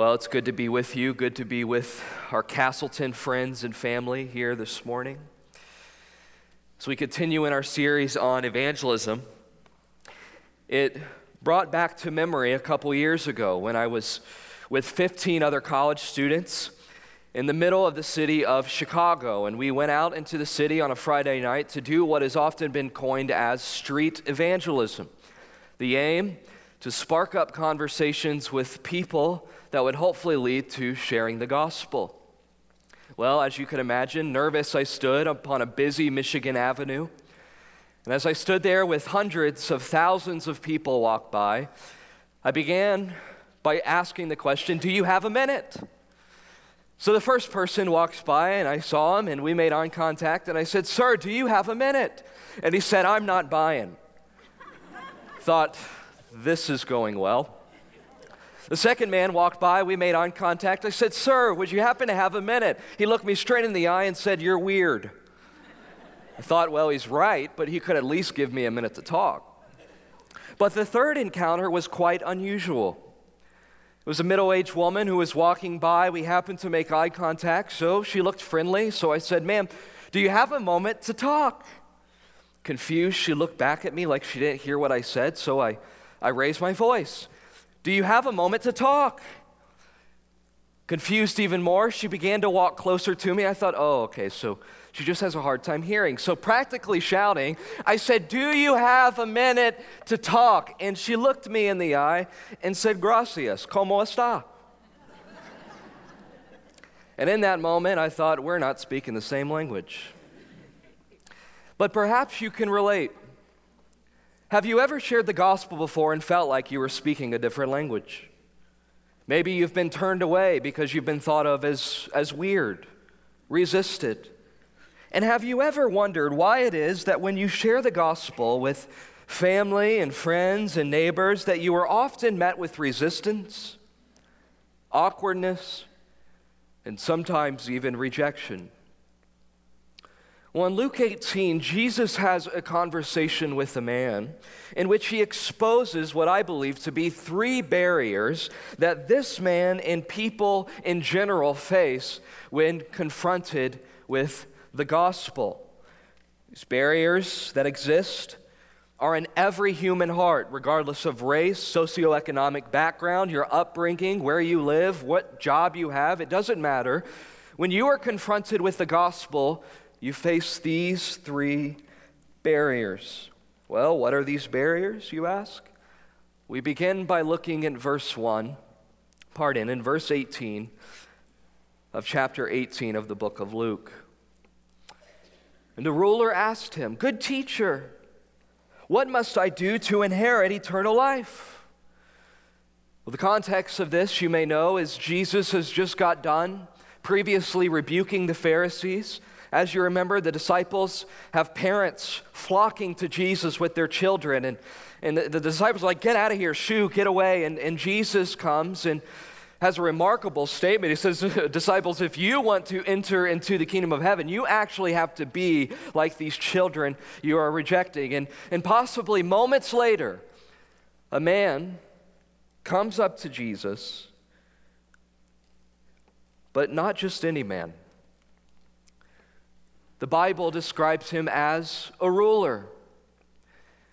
Well, it's good to be with you, good to be with our Castleton friends and family here this morning. As we continue in our series on evangelism, it brought back to memory a couple years ago when I was with 15 other college students in the middle of the city of Chicago. And we went out into the city on a Friday night to do what has often been coined as street evangelism. The aim to spark up conversations with people that would hopefully lead to sharing the gospel. Well, as you can imagine, nervous I stood upon a busy Michigan Avenue. And as I stood there with hundreds of thousands of people walk by, I began by asking the question Do you have a minute? So the first person walks by, and I saw him, and we made eye contact, and I said, Sir, do you have a minute? And he said, I'm not buying. Thought, this is going well. The second man walked by. We made eye contact. I said, Sir, would you happen to have a minute? He looked me straight in the eye and said, You're weird. I thought, well, he's right, but he could at least give me a minute to talk. But the third encounter was quite unusual. It was a middle aged woman who was walking by. We happened to make eye contact, so she looked friendly. So I said, Ma'am, do you have a moment to talk? Confused, she looked back at me like she didn't hear what I said, so I, I raised my voice. Do you have a moment to talk? Confused even more, she began to walk closer to me. I thought, oh, okay, so she just has a hard time hearing. So, practically shouting, I said, Do you have a minute to talk? And she looked me in the eye and said, Gracias, ¿cómo está? and in that moment, I thought, We're not speaking the same language. But perhaps you can relate. Have you ever shared the gospel before and felt like you were speaking a different language? Maybe you've been turned away because you've been thought of as, as weird, resisted. And have you ever wondered why it is that when you share the gospel with family and friends and neighbors that you are often met with resistance, awkwardness, and sometimes even rejection? Well, in Luke 18, Jesus has a conversation with a man in which he exposes what I believe to be three barriers that this man and people in general face when confronted with the gospel. These barriers that exist are in every human heart, regardless of race, socioeconomic background, your upbringing, where you live, what job you have, it doesn't matter. When you are confronted with the gospel, you face these three barriers. Well, what are these barriers, you ask? We begin by looking at verse 1, pardon, in verse 18 of chapter 18 of the book of Luke. And the ruler asked him, Good teacher, what must I do to inherit eternal life? Well, the context of this, you may know, is Jesus has just got done previously rebuking the Pharisees as you remember, the disciples have parents flocking to Jesus with their children, and, and the, the disciples are like, Get out of here, shoo, get away. And, and Jesus comes and has a remarkable statement. He says, Disciples, if you want to enter into the kingdom of heaven, you actually have to be like these children you are rejecting. And, and possibly moments later, a man comes up to Jesus, but not just any man. The Bible describes him as a ruler.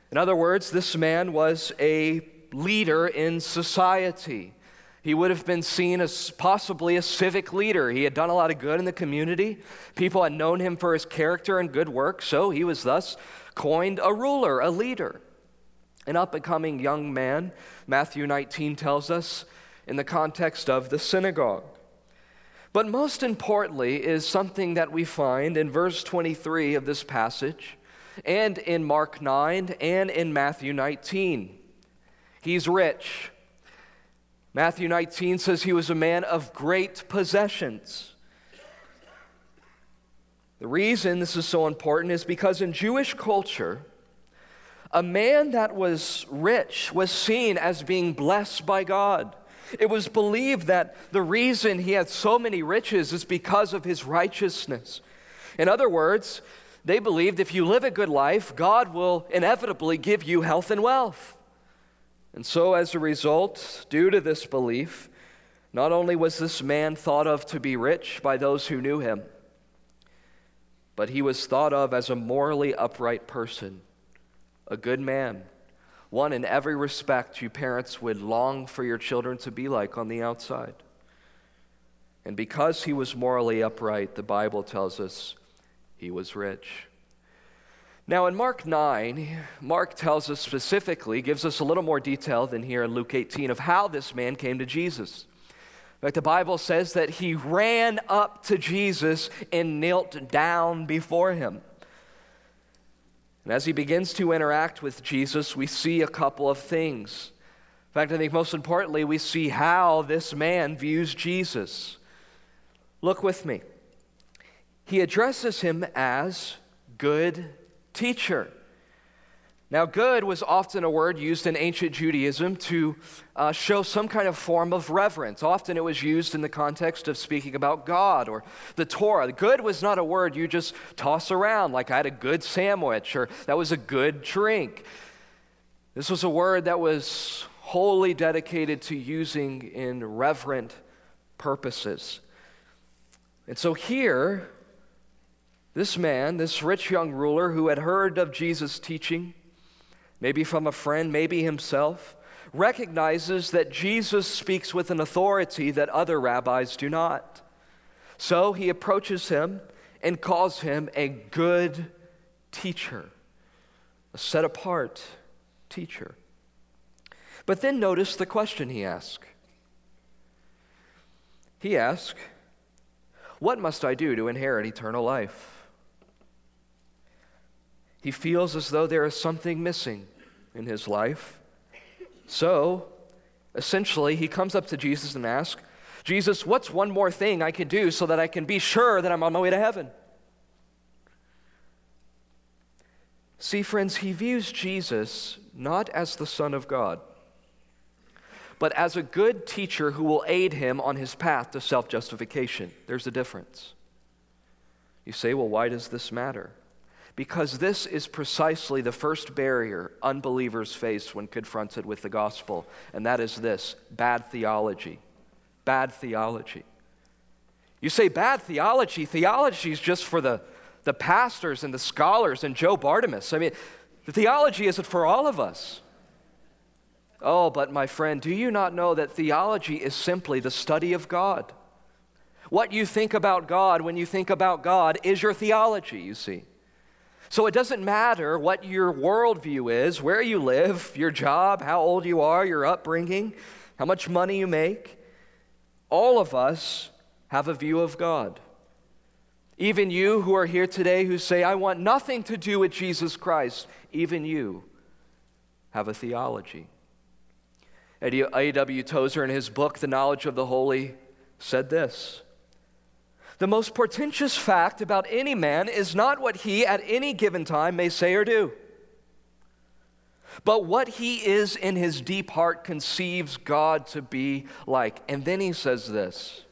In other words, this man was a leader in society. He would have been seen as possibly a civic leader. He had done a lot of good in the community. People had known him for his character and good work, so he was thus coined a ruler, a leader. An up and coming young man, Matthew 19 tells us, in the context of the synagogue. But most importantly is something that we find in verse 23 of this passage, and in Mark 9, and in Matthew 19. He's rich. Matthew 19 says he was a man of great possessions. The reason this is so important is because in Jewish culture, a man that was rich was seen as being blessed by God. It was believed that the reason he had so many riches is because of his righteousness. In other words, they believed if you live a good life, God will inevitably give you health and wealth. And so, as a result, due to this belief, Not only was this man thought of to be rich by those who knew him, but he was thought of as a morally upright person, a good man, one in every respect you parents would long for your children to be like on the outside. And because he was morally upright, the Bible tells us he was rich. Now, in Mark 9, Mark tells us specifically, gives us a little more detail than here in Luke 18 of how this man came to Jesus. In fact, the Bible says that he ran up to Jesus and knelt down before him. And as he begins to interact with Jesus, we see a couple of things. In fact, I think most importantly, we see how this man views Jesus. Look with me. He addresses him as good teacher. Now, good was often a word used in ancient Judaism to uh, show some kind of form of reverence. Often it was used in the context of speaking about God or the Torah. Good was not a word you just toss around, like I had a good sandwich or that was a good drink. This was a word that was wholly dedicated to using in reverent purposes. And so here, this man, this rich young ruler who had heard of Jesus' teaching, maybe from a friend, maybe himself, recognizes that Jesus speaks with an authority that other rabbis do not. So he approaches him and calls him a good teacher, a set apart teacher. But then notice the question he asks. He asks, What must I do to inherit eternal life? He feels as though there is something missing in his life. So, essentially, he comes up to Jesus and asks, Jesus, what's one more thing I can do so that I can be sure that I'm on my way to heaven? See, friends, he views Jesus not as the Son of God, but as a good teacher who will aid him on his path to self justification. There's a difference. You say, well, why does this matter? Because this is precisely the first barrier unbelievers face when confronted with the gospel, and that is this bad theology. Bad theology. You say bad theology, theology is just for the, the pastors and the scholars and Joe Bartimus. I mean, the theology isn't for all of us. Oh, but my friend, do you not know that theology is simply the study of God? What you think about God when you think about God is your theology, you see. So it doesn't matter what your worldview is, where you live, your job, how old you are, your upbringing, how much money you make. All of us have a view of God. Even you who are here today who say, I want nothing to do with Jesus Christ, even you have a theology. A.W. Tozer, in his book, The Knowledge of the Holy, said this the most portentous fact about any man is not what he at any given time may say or do, but what he is in his deep heart conceives God to be like. And then he says this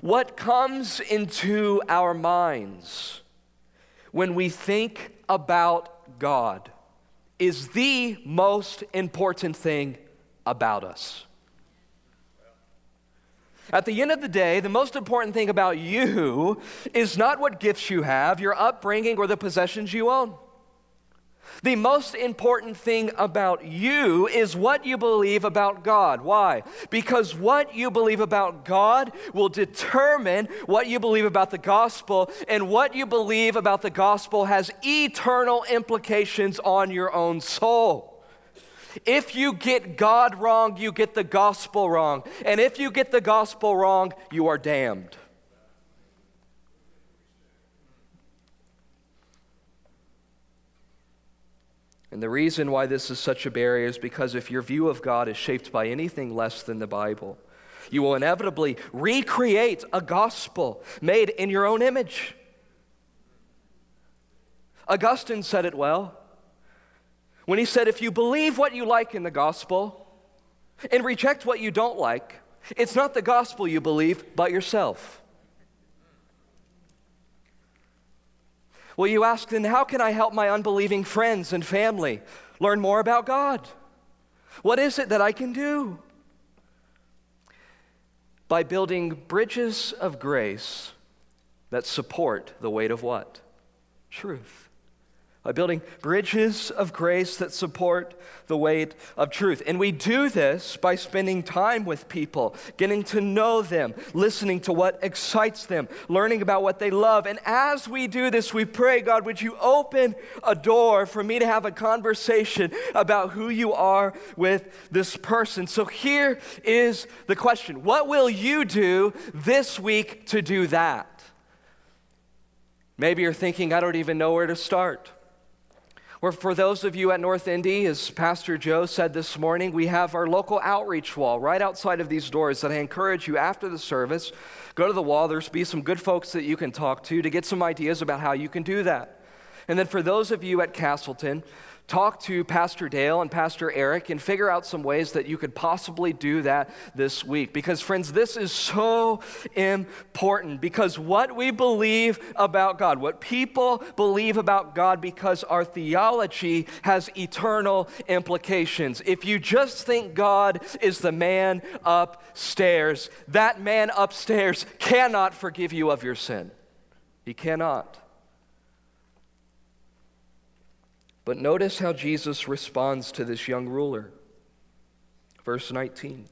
What comes into our minds when we think about God is the most important thing about us. At the end of the day, the most important thing about you is not what gifts you have, your upbringing, or the possessions you own. The most important thing about you is what you believe about God. Why? Because what you believe about God will determine what you believe about the gospel, and what you believe about the gospel has eternal implications on your own soul. If you get God wrong, you get the gospel wrong. And if you get the gospel wrong, you are damned. And the reason why this is such a barrier is because if your view of God is shaped by anything less than the Bible, you will inevitably recreate a gospel made in your own image. Augustine said it well when he said, If you believe what you like in the gospel and reject what you don't like, it's not the gospel you believe, but yourself. Well, you ask, then how can I help my unbelieving friends and family learn more about God? What is it that I can do? By building bridges of grace that support the weight of what? Truth by building bridges of grace that support the weight of truth. And we do this by spending time with people, getting to know them, listening to what excites them, learning about what they love. And as we do this, we pray, God, would you open a door for me to have a conversation about who you are with this person? So here is the question What will you do this week to do that? Maybe you're thinking, I don't even know where to start. Or for those of you at North Indy, as Pastor Joe said this morning, we have our local outreach wall right outside of these doors that I encourage you after the service, go to the wall. There's be some good folks that you can talk to to get some ideas about how you can do that. And then for those of you at Castleton, talk to Pastor Dale and Pastor Eric and figure out some ways that you could possibly do that this week. Because, friends, this is so important because what we believe about God, what people believe about God, because our theology has eternal implications. If you just think God is the man upstairs, that man upstairs cannot forgive you of your sin. He cannot. But notice how Jesus responds to this young ruler. Verse 19.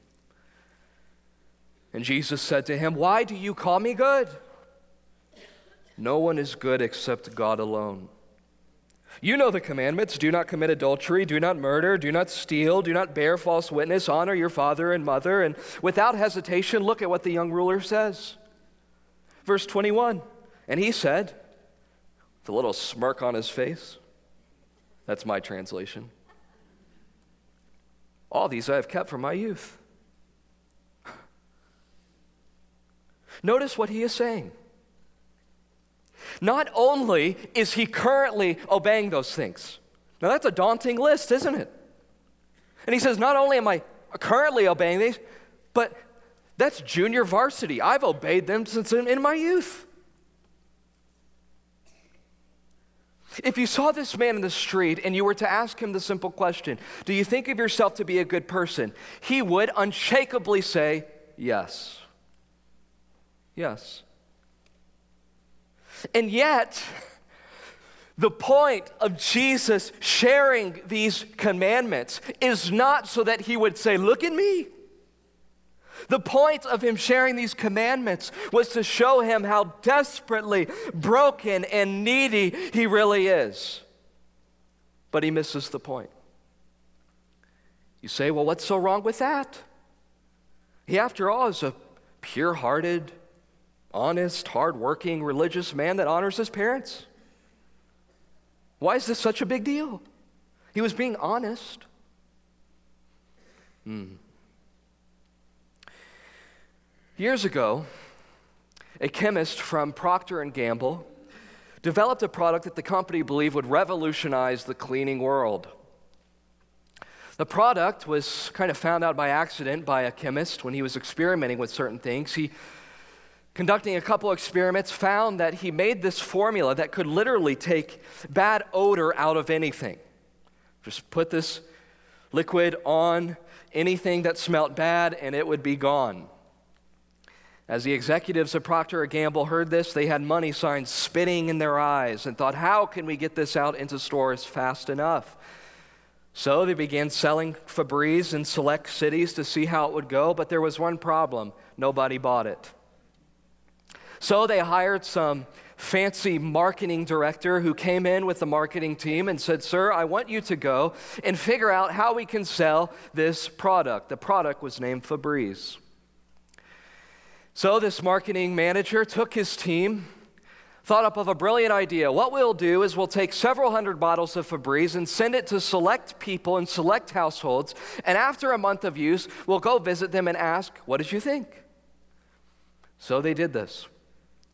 And Jesus said to him, Why do you call me good? No one is good except God alone. You know the commandments do not commit adultery, do not murder, do not steal, do not bear false witness, honor your father and mother. And without hesitation, look at what the young ruler says. Verse 21 And he said, with a little smirk on his face, that's my translation. All these I have kept from my youth. Notice what he is saying. Not only is he currently obeying those things, now that's a daunting list, isn't it? And he says, Not only am I currently obeying these, but that's junior varsity. I've obeyed them since in, in my youth. If you saw this man in the street and you were to ask him the simple question, Do you think of yourself to be a good person? He would unshakably say, Yes. Yes. And yet, the point of Jesus sharing these commandments is not so that he would say, Look at me. The point of him sharing these commandments was to show him how desperately broken and needy he really is. But he misses the point. You say, well, what's so wrong with that? He, after all, is a pure hearted, honest, hard-working, religious man that honors his parents. Why is this such a big deal? He was being honest. Hmm. Years ago, a chemist from Procter and Gamble developed a product that the company believed would revolutionize the cleaning world. The product was kind of found out by accident by a chemist when he was experimenting with certain things. He, conducting a couple experiments, found that he made this formula that could literally take bad odor out of anything. Just put this liquid on anything that smelt bad and it would be gone. As the executives of Procter & Gamble heard this, they had money signs spitting in their eyes and thought, how can we get this out into stores fast enough? So they began selling Febreze in select cities to see how it would go, but there was one problem nobody bought it. So they hired some fancy marketing director who came in with the marketing team and said, Sir, I want you to go and figure out how we can sell this product. The product was named Febreze. So, this marketing manager took his team, thought up of a brilliant idea. What we'll do is we'll take several hundred bottles of Febreze and send it to select people in select households. And after a month of use, we'll go visit them and ask, What did you think? So they did this.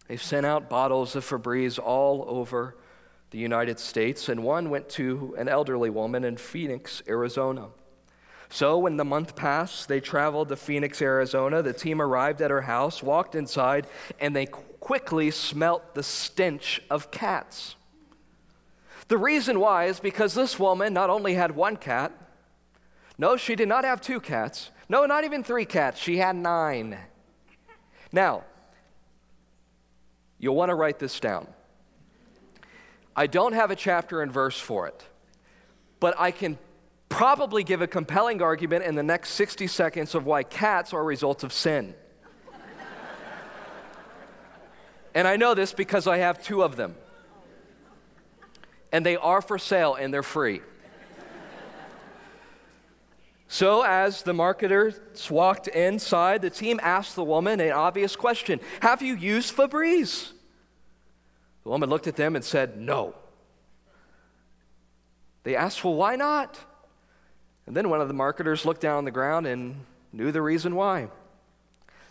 They sent out bottles of Febreze all over the United States, and one went to an elderly woman in Phoenix, Arizona. So, when the month passed, they traveled to Phoenix, Arizona. The team arrived at her house, walked inside, and they quickly smelt the stench of cats. The reason why is because this woman not only had one cat, no, she did not have two cats. No, not even three cats. She had nine. Now, you'll want to write this down. I don't have a chapter and verse for it, but I can probably give a compelling argument in the next 60 seconds of why cats are a result of sin. and I know this because I have two of them. And they are for sale and they're free. So, as the marketers walked inside, the team asked the woman an obvious question Have you used Febreze? The woman looked at them and said, No. They asked, Well, why not? And then one of the marketers looked down on the ground and knew the reason why.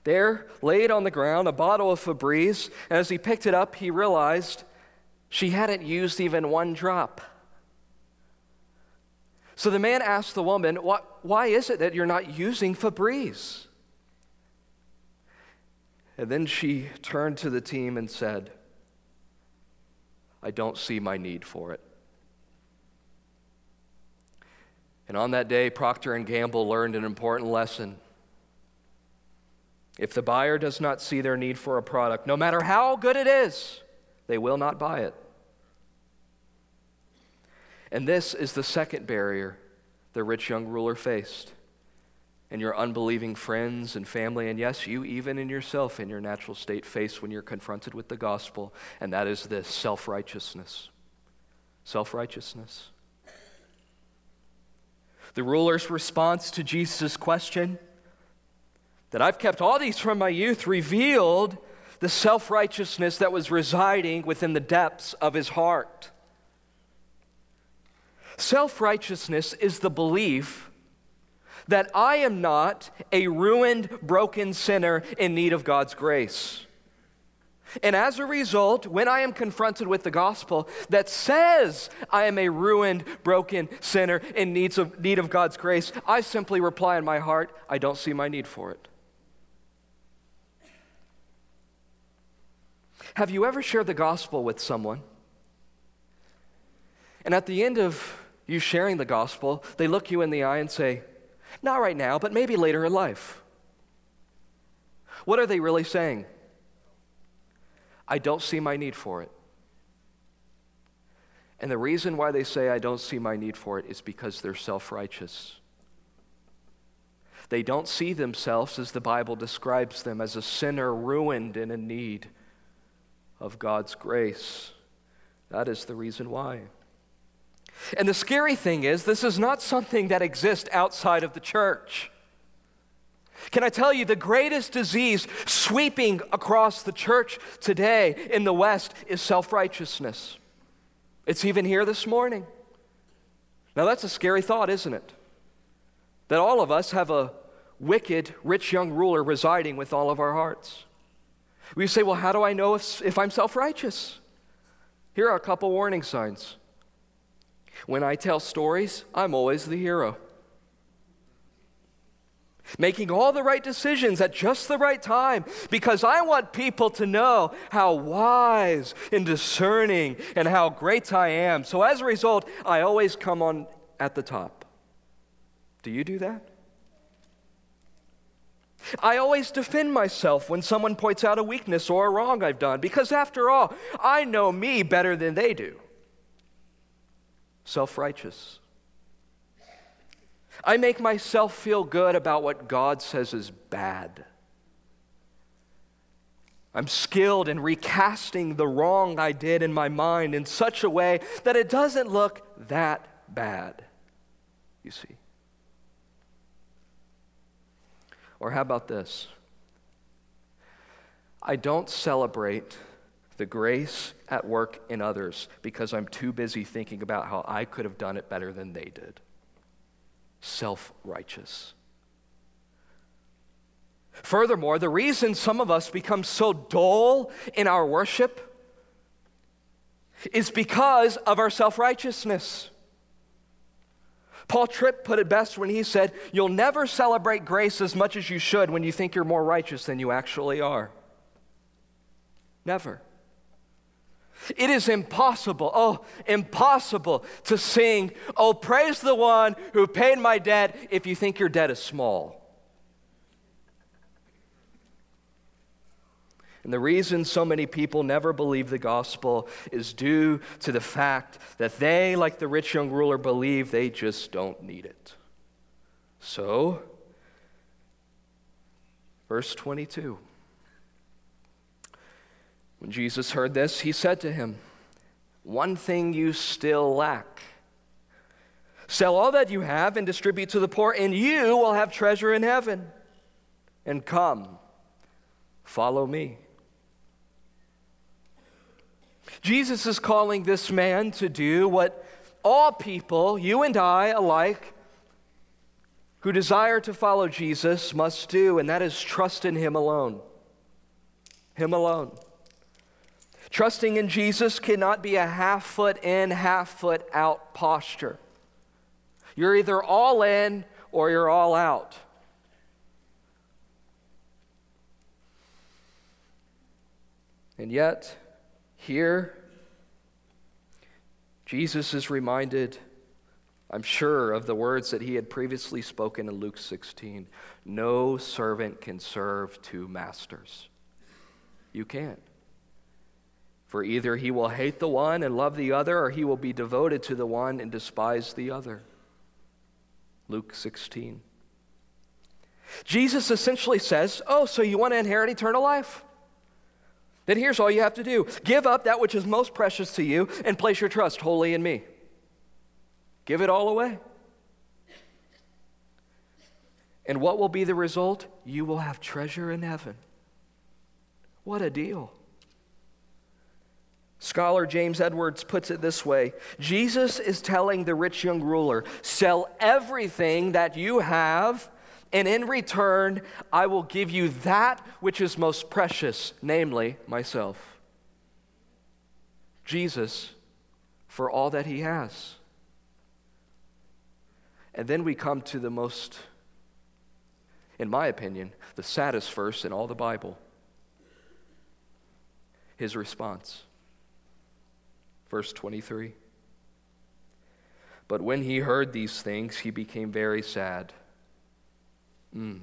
There, laid on the ground, a bottle of Febreze, and as he picked it up, he realized she hadn't used even one drop. So the man asked the woman, Why is it that you're not using Febreze? And then she turned to the team and said, I don't see my need for it. And on that day, Procter and Gamble learned an important lesson. If the buyer does not see their need for a product, no matter how good it is, they will not buy it. And this is the second barrier the rich young ruler faced. And your unbelieving friends and family, and yes, you even in yourself in your natural state face when you're confronted with the gospel, and that is this self righteousness. Self righteousness. The ruler's response to Jesus' question that I've kept all these from my youth revealed the self righteousness that was residing within the depths of his heart. Self righteousness is the belief that I am not a ruined, broken sinner in need of God's grace. And as a result, when I am confronted with the gospel that says I am a ruined, broken sinner in needs of, need of God's grace, I simply reply in my heart, I don't see my need for it. Have you ever shared the gospel with someone? And at the end of you sharing the gospel, they look you in the eye and say, Not right now, but maybe later in life. What are they really saying? I don't see my need for it. And the reason why they say I don't see my need for it is because they're self righteous. They don't see themselves as the Bible describes them as a sinner ruined and in need of God's grace. That is the reason why. And the scary thing is, this is not something that exists outside of the church. Can I tell you, the greatest disease sweeping across the church today in the West is self righteousness. It's even here this morning. Now, that's a scary thought, isn't it? That all of us have a wicked, rich young ruler residing with all of our hearts. We say, well, how do I know if, if I'm self righteous? Here are a couple warning signs. When I tell stories, I'm always the hero. Making all the right decisions at just the right time because I want people to know how wise and discerning and how great I am. So as a result, I always come on at the top. Do you do that? I always defend myself when someone points out a weakness or a wrong I've done because, after all, I know me better than they do self righteous. I make myself feel good about what God says is bad. I'm skilled in recasting the wrong I did in my mind in such a way that it doesn't look that bad, you see. Or how about this? I don't celebrate the grace at work in others because I'm too busy thinking about how I could have done it better than they did. Self righteous. Furthermore, the reason some of us become so dull in our worship is because of our self righteousness. Paul Tripp put it best when he said, You'll never celebrate grace as much as you should when you think you're more righteous than you actually are. Never. It is impossible, oh, impossible to sing, Oh, praise the one who paid my debt if you think your debt is small. And the reason so many people never believe the gospel is due to the fact that they, like the rich young ruler, believe they just don't need it. So, verse 22. When Jesus heard this, he said to him, One thing you still lack. Sell all that you have and distribute to the poor, and you will have treasure in heaven. And come, follow me. Jesus is calling this man to do what all people, you and I alike, who desire to follow Jesus must do, and that is trust in Him alone. Him alone. Trusting in Jesus cannot be a half foot in, half foot out posture. You're either all in or you're all out. And yet, here, Jesus is reminded, I'm sure, of the words that he had previously spoken in Luke 16 No servant can serve two masters. You can't. For either he will hate the one and love the other, or he will be devoted to the one and despise the other. Luke 16. Jesus essentially says, Oh, so you want to inherit eternal life? Then here's all you have to do give up that which is most precious to you and place your trust wholly in me. Give it all away. And what will be the result? You will have treasure in heaven. What a deal. Scholar James Edwards puts it this way Jesus is telling the rich young ruler, sell everything that you have, and in return, I will give you that which is most precious, namely myself. Jesus for all that he has. And then we come to the most, in my opinion, the saddest verse in all the Bible his response. Verse 23. But when he heard these things, he became very sad. Mm.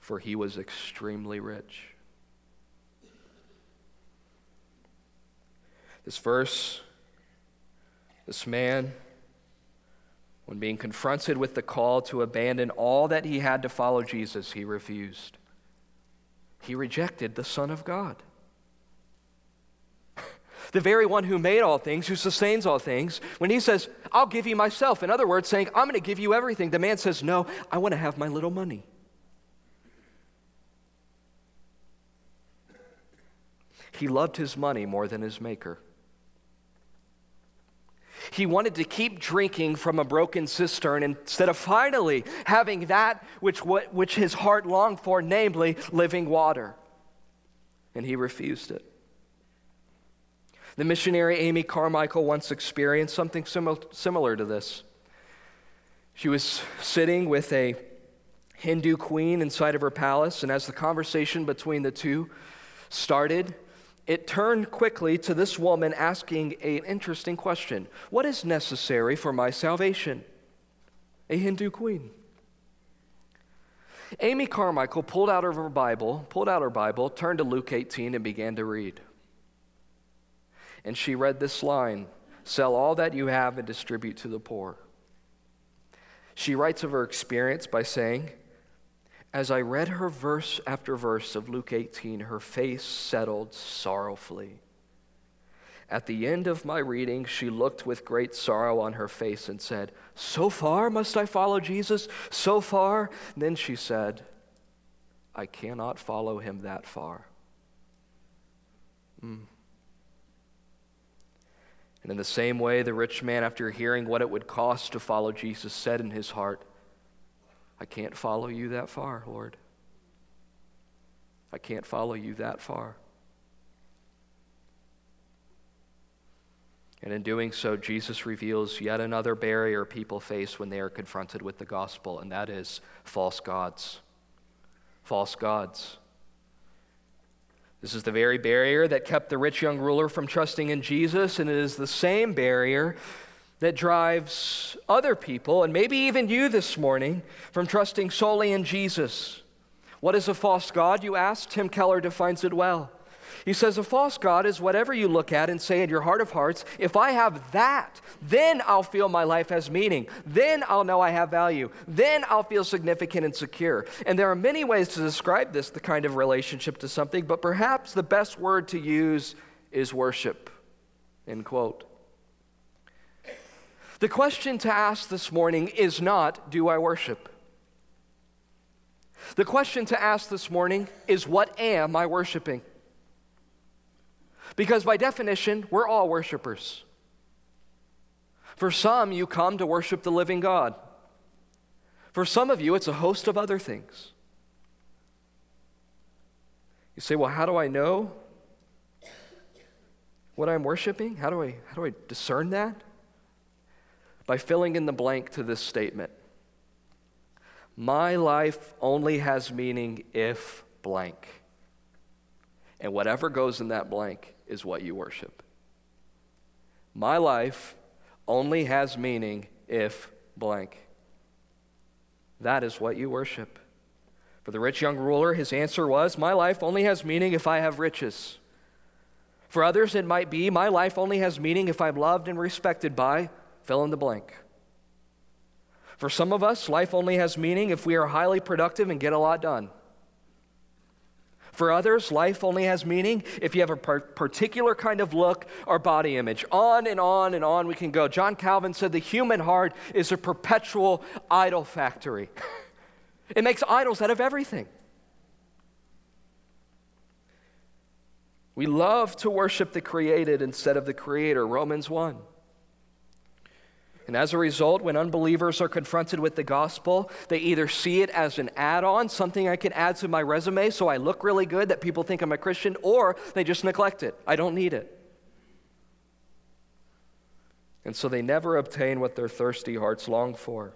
For he was extremely rich. This verse, this man, when being confronted with the call to abandon all that he had to follow Jesus, he refused. He rejected the Son of God the very one who made all things, who sustains all things, when he says, I'll give you myself, in other words, saying, I'm going to give you everything, the man says, No, I want to have my little money. He loved his money more than his maker. He wanted to keep drinking from a broken cistern instead of finally having that which, which his heart longed for, namely living water. And he refused it. The missionary Amy Carmichael once experienced something similar to this. She was sitting with a Hindu queen inside of her palace, and as the conversation between the two started, it turned quickly to this woman asking an interesting question What is necessary for my salvation? A Hindu queen. Amy Carmichael pulled out of her Bible, pulled out her Bible, turned to Luke 18, and began to read and she read this line Sell all that you have and distribute to the poor. She writes of her experience by saying, As I read her verse after verse of Luke 18, her face settled sorrowfully. At the end of my reading, she looked with great sorrow on her face and said, So far must I follow Jesus? So far? then she said, I cannot follow him that far. Mm. And in the same way, the rich man, after hearing what it would cost to follow Jesus, said in his heart, I can't follow you that far, Lord. I can't follow you that far. And in doing so, Jesus reveals yet another barrier people face when they are confronted with the gospel, and that is false gods. False gods. This is the very barrier that kept the rich young ruler from trusting in Jesus, and it is the same barrier that drives other people, and maybe even you this morning, from trusting solely in Jesus. What is a false God, you ask? Tim Keller defines it well. He says, A false God is whatever you look at and say in your heart of hearts, if I have that, then I'll feel my life has meaning. Then I'll know I have value. Then I'll feel significant and secure. And there are many ways to describe this, the kind of relationship to something, but perhaps the best word to use is worship. End quote. The question to ask this morning is not, Do I worship? The question to ask this morning is, What am I worshiping? Because by definition, we're all worshipers. For some, you come to worship the living God. For some of you, it's a host of other things. You say, well, how do I know what I'm worshiping? How do I, how do I discern that? By filling in the blank to this statement My life only has meaning if blank. And whatever goes in that blank is what you worship. My life only has meaning if blank. That is what you worship. For the rich young ruler, his answer was, My life only has meaning if I have riches. For others, it might be, My life only has meaning if I'm loved and respected by, fill in the blank. For some of us, life only has meaning if we are highly productive and get a lot done. For others, life only has meaning if you have a particular kind of look or body image. On and on and on we can go. John Calvin said the human heart is a perpetual idol factory, it makes idols out of everything. We love to worship the created instead of the creator, Romans 1. And as a result, when unbelievers are confronted with the gospel, they either see it as an add on, something I can add to my resume so I look really good that people think I'm a Christian, or they just neglect it. I don't need it. And so they never obtain what their thirsty hearts long for.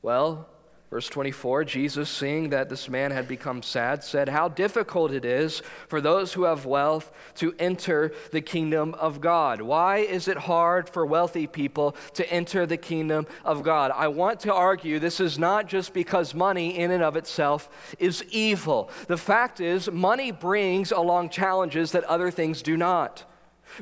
Well, Verse 24 Jesus, seeing that this man had become sad, said, How difficult it is for those who have wealth to enter the kingdom of God. Why is it hard for wealthy people to enter the kingdom of God? I want to argue this is not just because money in and of itself is evil. The fact is, money brings along challenges that other things do not.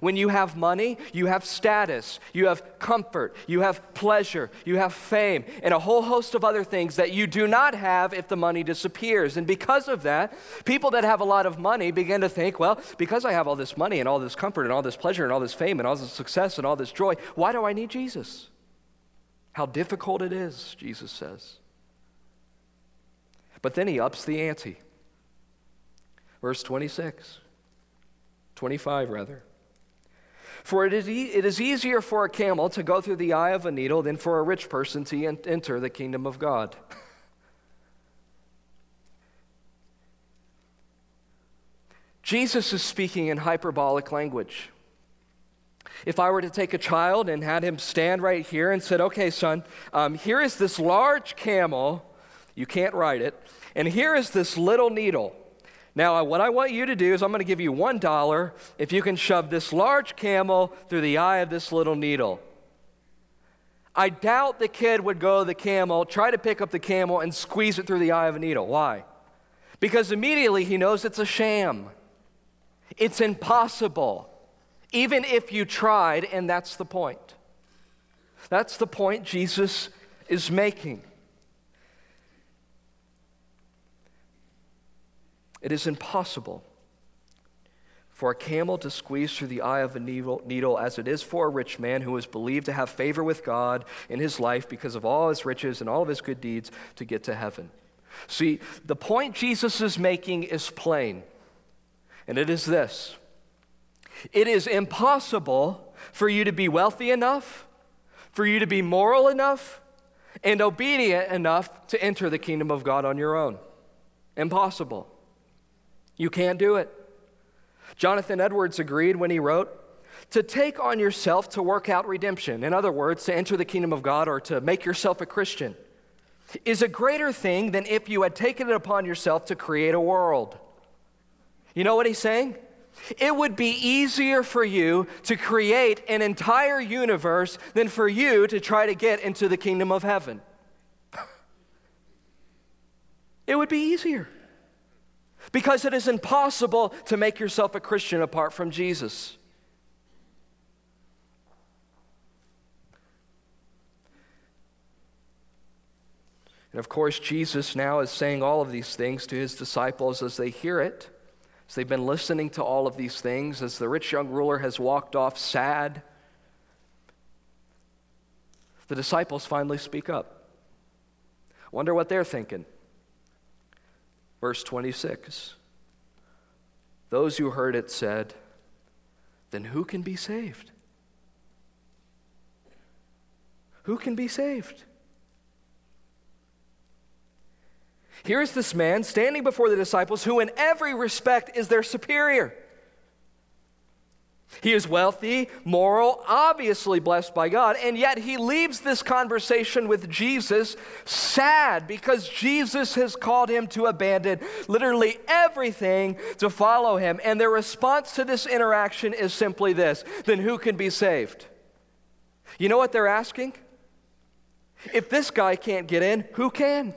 When you have money, you have status, you have comfort, you have pleasure, you have fame, and a whole host of other things that you do not have if the money disappears. And because of that, people that have a lot of money begin to think, well, because I have all this money and all this comfort and all this pleasure and all this fame and all this success and all this joy, why do I need Jesus? How difficult it is, Jesus says. But then he ups the ante. Verse 26, 25 rather. For it is, e- it is easier for a camel to go through the eye of a needle than for a rich person to en- enter the kingdom of God. Jesus is speaking in hyperbolic language. If I were to take a child and had him stand right here and said, Okay, son, um, here is this large camel, you can't ride it, and here is this little needle. Now, what I want you to do is I'm going to give you $1 if you can shove this large camel through the eye of this little needle. I doubt the kid would go to the camel, try to pick up the camel, and squeeze it through the eye of a needle. Why? Because immediately he knows it's a sham. It's impossible, even if you tried, and that's the point. That's the point Jesus is making. It is impossible for a camel to squeeze through the eye of a needle, as it is for a rich man who is believed to have favor with God in his life because of all his riches and all of his good deeds to get to heaven. See, the point Jesus is making is plain, and it is this it is impossible for you to be wealthy enough, for you to be moral enough, and obedient enough to enter the kingdom of God on your own. Impossible. You can't do it. Jonathan Edwards agreed when he wrote, to take on yourself to work out redemption, in other words, to enter the kingdom of God or to make yourself a Christian, is a greater thing than if you had taken it upon yourself to create a world. You know what he's saying? It would be easier for you to create an entire universe than for you to try to get into the kingdom of heaven. It would be easier. Because it is impossible to make yourself a Christian apart from Jesus. And of course, Jesus now is saying all of these things to his disciples as they hear it, as they've been listening to all of these things, as the rich young ruler has walked off sad. The disciples finally speak up. Wonder what they're thinking. Verse 26 Those who heard it said, Then who can be saved? Who can be saved? Here is this man standing before the disciples who, in every respect, is their superior. He is wealthy, moral, obviously blessed by God, and yet he leaves this conversation with Jesus sad because Jesus has called him to abandon literally everything to follow him. And their response to this interaction is simply this then who can be saved? You know what they're asking? If this guy can't get in, who can?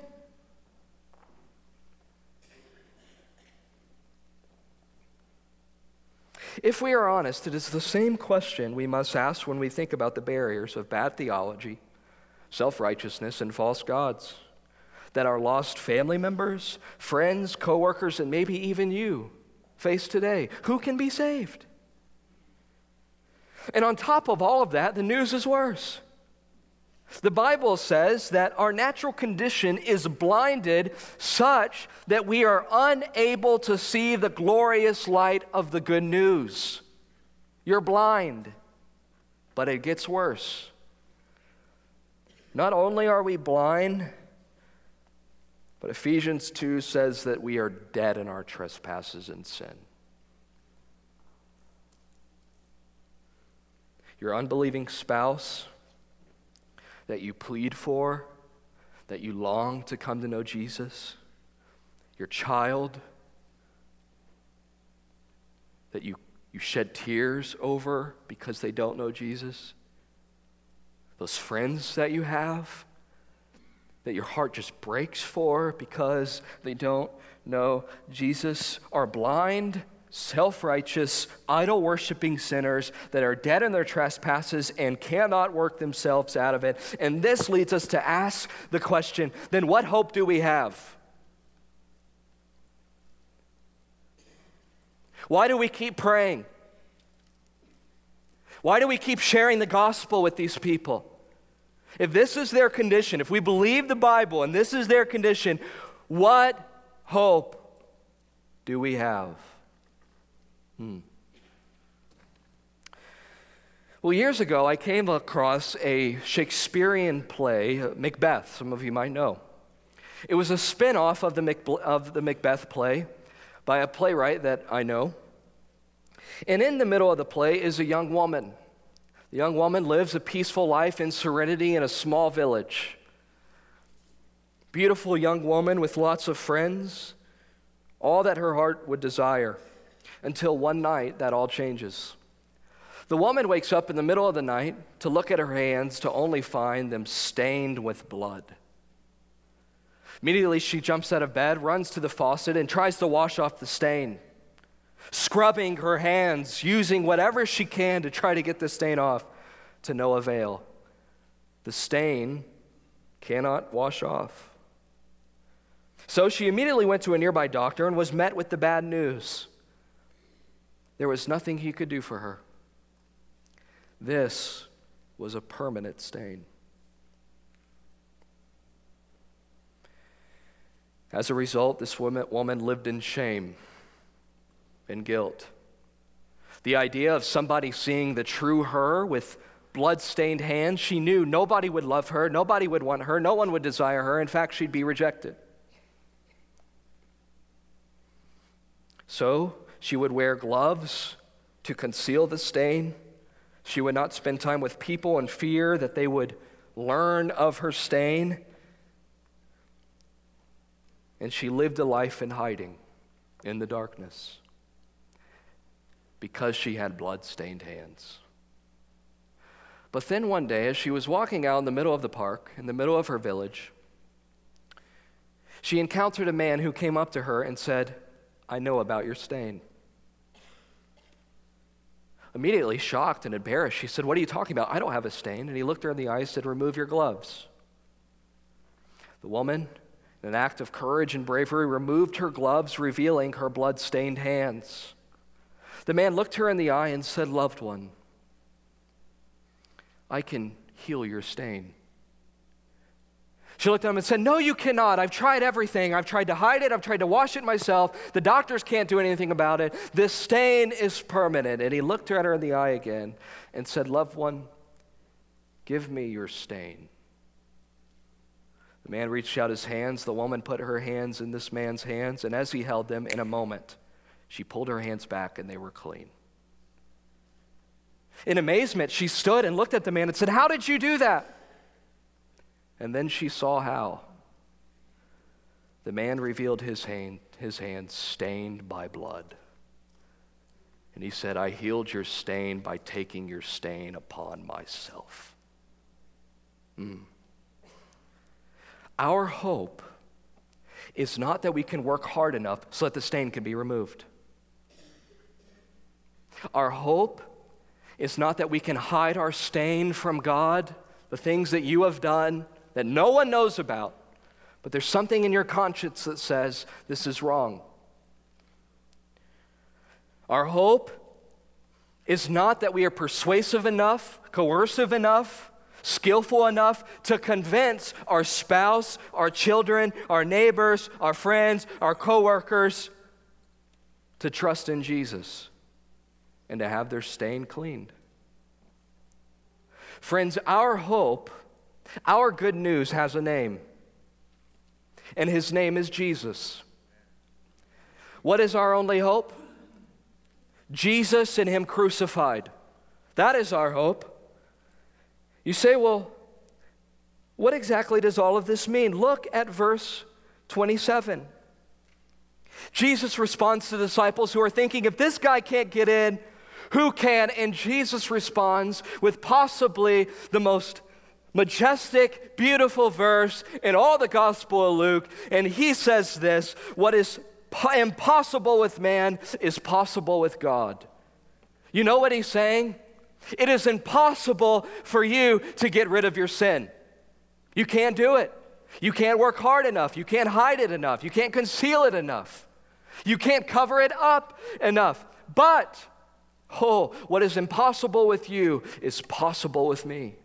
If we are honest, it is the same question we must ask when we think about the barriers of bad theology, self righteousness, and false gods that our lost family members, friends, coworkers, and maybe even you face today. Who can be saved? And on top of all of that, the news is worse. The Bible says that our natural condition is blinded such that we are unable to see the glorious light of the good news. You're blind, but it gets worse. Not only are we blind, but Ephesians 2 says that we are dead in our trespasses and sin. Your unbelieving spouse, that you plead for, that you long to come to know Jesus, your child that you, you shed tears over because they don't know Jesus, those friends that you have that your heart just breaks for because they don't know Jesus, are blind self righteous, idol worshiping sinners that are dead in their trespasses and cannot work themselves out of it. And this leads us to ask the question then what hope do we have? Why do we keep praying? Why do we keep sharing the gospel with these people? If this is their condition, if we believe the Bible and this is their condition, what hope do we have? Hmm. Well, years ago, I came across a Shakespearean play, uh, Macbeth, some of you might know. It was a spin off of, of the Macbeth play by a playwright that I know. And in the middle of the play is a young woman. The young woman lives a peaceful life in serenity in a small village. Beautiful young woman with lots of friends, all that her heart would desire until one night that all changes. The woman wakes up in the middle of the night to look at her hands to only find them stained with blood. Immediately, she jumps out of bed, runs to the faucet, and tries to wash off the stain, scrubbing her hands, using whatever she can to try to get the stain off, to no avail. The stain cannot wash off. So she immediately went to a nearby doctor and was met with the bad news. There was nothing he could do for her. This was a permanent stain. As a result, this woman, lived in shame and guilt. The idea of somebody seeing the true her with blood-stained hands, she knew nobody would love her, nobody would want her, no one would desire her. In fact, she'd be rejected. So, she would wear gloves to conceal the stain. She would not spend time with people in fear that they would learn of her stain. And she lived a life in hiding in the darkness because she had blood stained hands. But then one day, as she was walking out in the middle of the park, in the middle of her village, she encountered a man who came up to her and said, I know about your stain. Immediately shocked and embarrassed, she said, What are you talking about? I don't have a stain. And he looked her in the eye and said, Remove your gloves. The woman, in an act of courage and bravery, removed her gloves, revealing her blood stained hands. The man looked her in the eye and said, Loved one, I can heal your stain. She looked at him and said, No, you cannot. I've tried everything. I've tried to hide it. I've tried to wash it myself. The doctors can't do anything about it. This stain is permanent. And he looked at her in the eye again and said, Loved one, give me your stain. The man reached out his hands. The woman put her hands in this man's hands. And as he held them, in a moment, she pulled her hands back and they were clean. In amazement, she stood and looked at the man and said, How did you do that? And then she saw how. The man revealed his hand, his hand stained by blood. And he said, I healed your stain by taking your stain upon myself. Mm. Our hope is not that we can work hard enough so that the stain can be removed. Our hope is not that we can hide our stain from God, the things that you have done, that no one knows about, but there's something in your conscience that says this is wrong. Our hope is not that we are persuasive enough, coercive enough, skillful enough to convince our spouse, our children, our neighbors, our friends, our coworkers to trust in Jesus and to have their stain cleaned. Friends, our hope our good news has a name, and his name is Jesus. What is our only hope? Jesus and him crucified. That is our hope. You say, well, what exactly does all of this mean? Look at verse 27. Jesus responds to the disciples who are thinking, if this guy can't get in, who can? And Jesus responds with possibly the most majestic, beautiful verse in all the Gospel of Luke. And he says this what is impossible with man is possible with God. You know what he's saying? It is impossible for you to get rid of your sin. You can't do it. You can't work hard enough. You can't hide it enough. You can't conceal it enough. You can't cover it up enough. But, oh, what is impossible with you is possible with me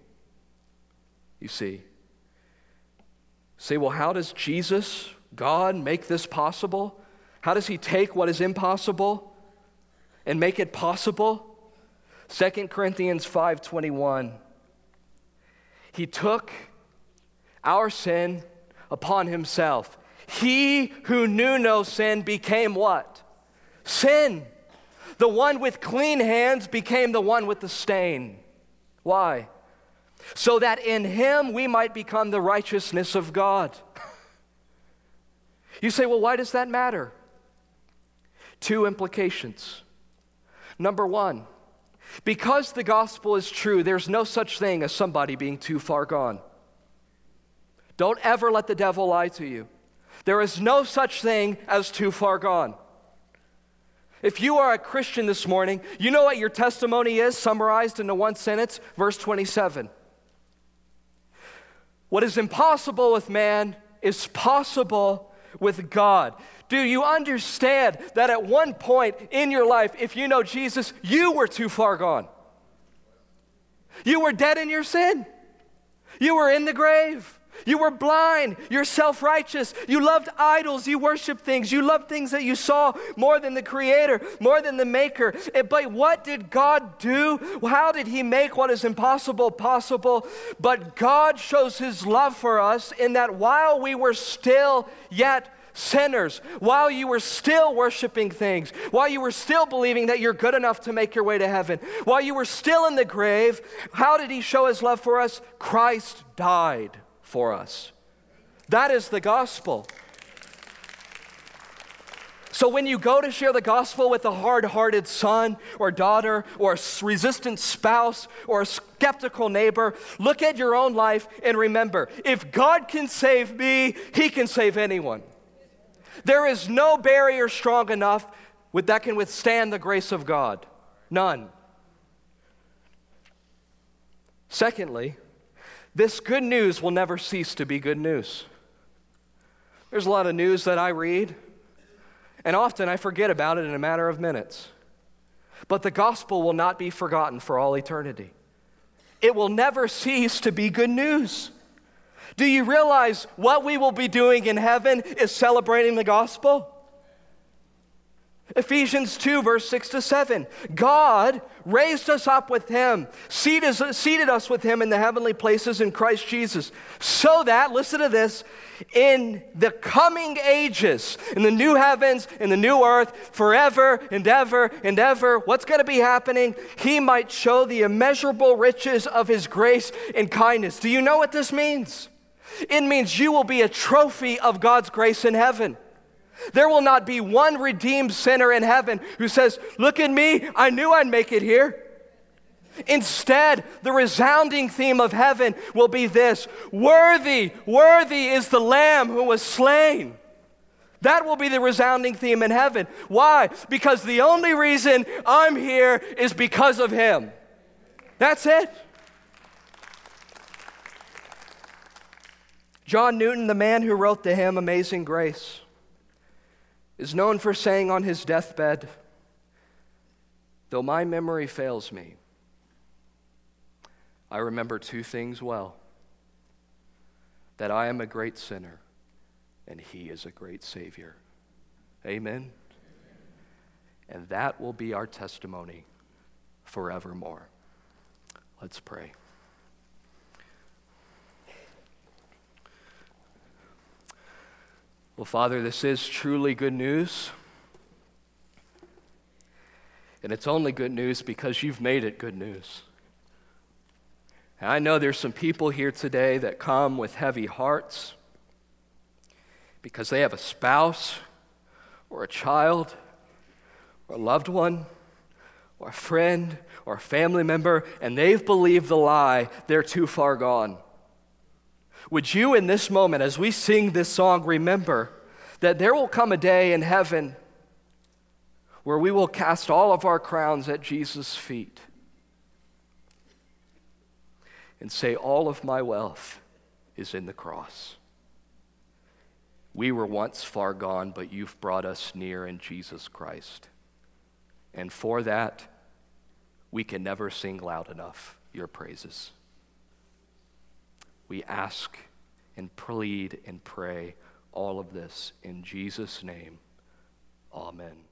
you see. Say, well, how does Jesus, God, make this possible? How does he take what is impossible and make it possible? 2 Corinthians 5:21 He took our sin upon himself. He who knew no sin became what? Sin. The one with clean hands became the one with the stain. Why? So that in him we might become the righteousness of God. You say, well, why does that matter? Two implications. Number one, because the gospel is true, there's no such thing as somebody being too far gone. Don't ever let the devil lie to you. There is no such thing as too far gone. If you are a Christian this morning, you know what your testimony is, summarized into one sentence, verse 27. What is impossible with man is possible with God. Do you understand that at one point in your life, if you know Jesus, you were too far gone? You were dead in your sin. You were in the grave. You were blind. You're self righteous. You loved idols. You worshiped things. You loved things that you saw more than the Creator, more than the Maker. Eh, but what did God do? How did He make what is impossible possible? But God shows His love for us in that while we were still yet sinners, while you were still worshiping things, while you were still believing that you're good enough to make your way to heaven, while you were still in the grave, how did He show His love for us? Christ died for us. That is the gospel. So when you go to share the gospel with a hard hearted son or daughter or a resistant spouse or a skeptical neighbor, look at your own life and remember if God can save me, he can save anyone. There is no barrier strong enough that can withstand the grace of God. None. Secondly, this good news will never cease to be good news. There's a lot of news that I read, and often I forget about it in a matter of minutes. But the gospel will not be forgotten for all eternity. It will never cease to be good news. Do you realize what we will be doing in heaven is celebrating the gospel? Ephesians 2, verse 6 to 7. God raised us up with him, seated, seated us with him in the heavenly places in Christ Jesus, so that, listen to this, in the coming ages, in the new heavens, in the new earth, forever and ever and ever, what's going to be happening? He might show the immeasurable riches of his grace and kindness. Do you know what this means? It means you will be a trophy of God's grace in heaven. There will not be one redeemed sinner in heaven who says, Look at me, I knew I'd make it here. Instead, the resounding theme of heaven will be this Worthy, worthy is the Lamb who was slain. That will be the resounding theme in heaven. Why? Because the only reason I'm here is because of Him. That's it. John Newton, the man who wrote the hymn Amazing Grace, is known for saying on his deathbed, Though my memory fails me, I remember two things well that I am a great sinner and he is a great Savior. Amen. And that will be our testimony forevermore. Let's pray. Well, Father, this is truly good news. And it's only good news because you've made it good news. And I know there's some people here today that come with heavy hearts because they have a spouse or a child or a loved one or a friend or a family member, and they've believed the lie, they're too far gone. Would you, in this moment, as we sing this song, remember that there will come a day in heaven where we will cast all of our crowns at Jesus' feet and say, All of my wealth is in the cross. We were once far gone, but you've brought us near in Jesus Christ. And for that, we can never sing loud enough your praises. We ask and plead and pray all of this in Jesus' name. Amen.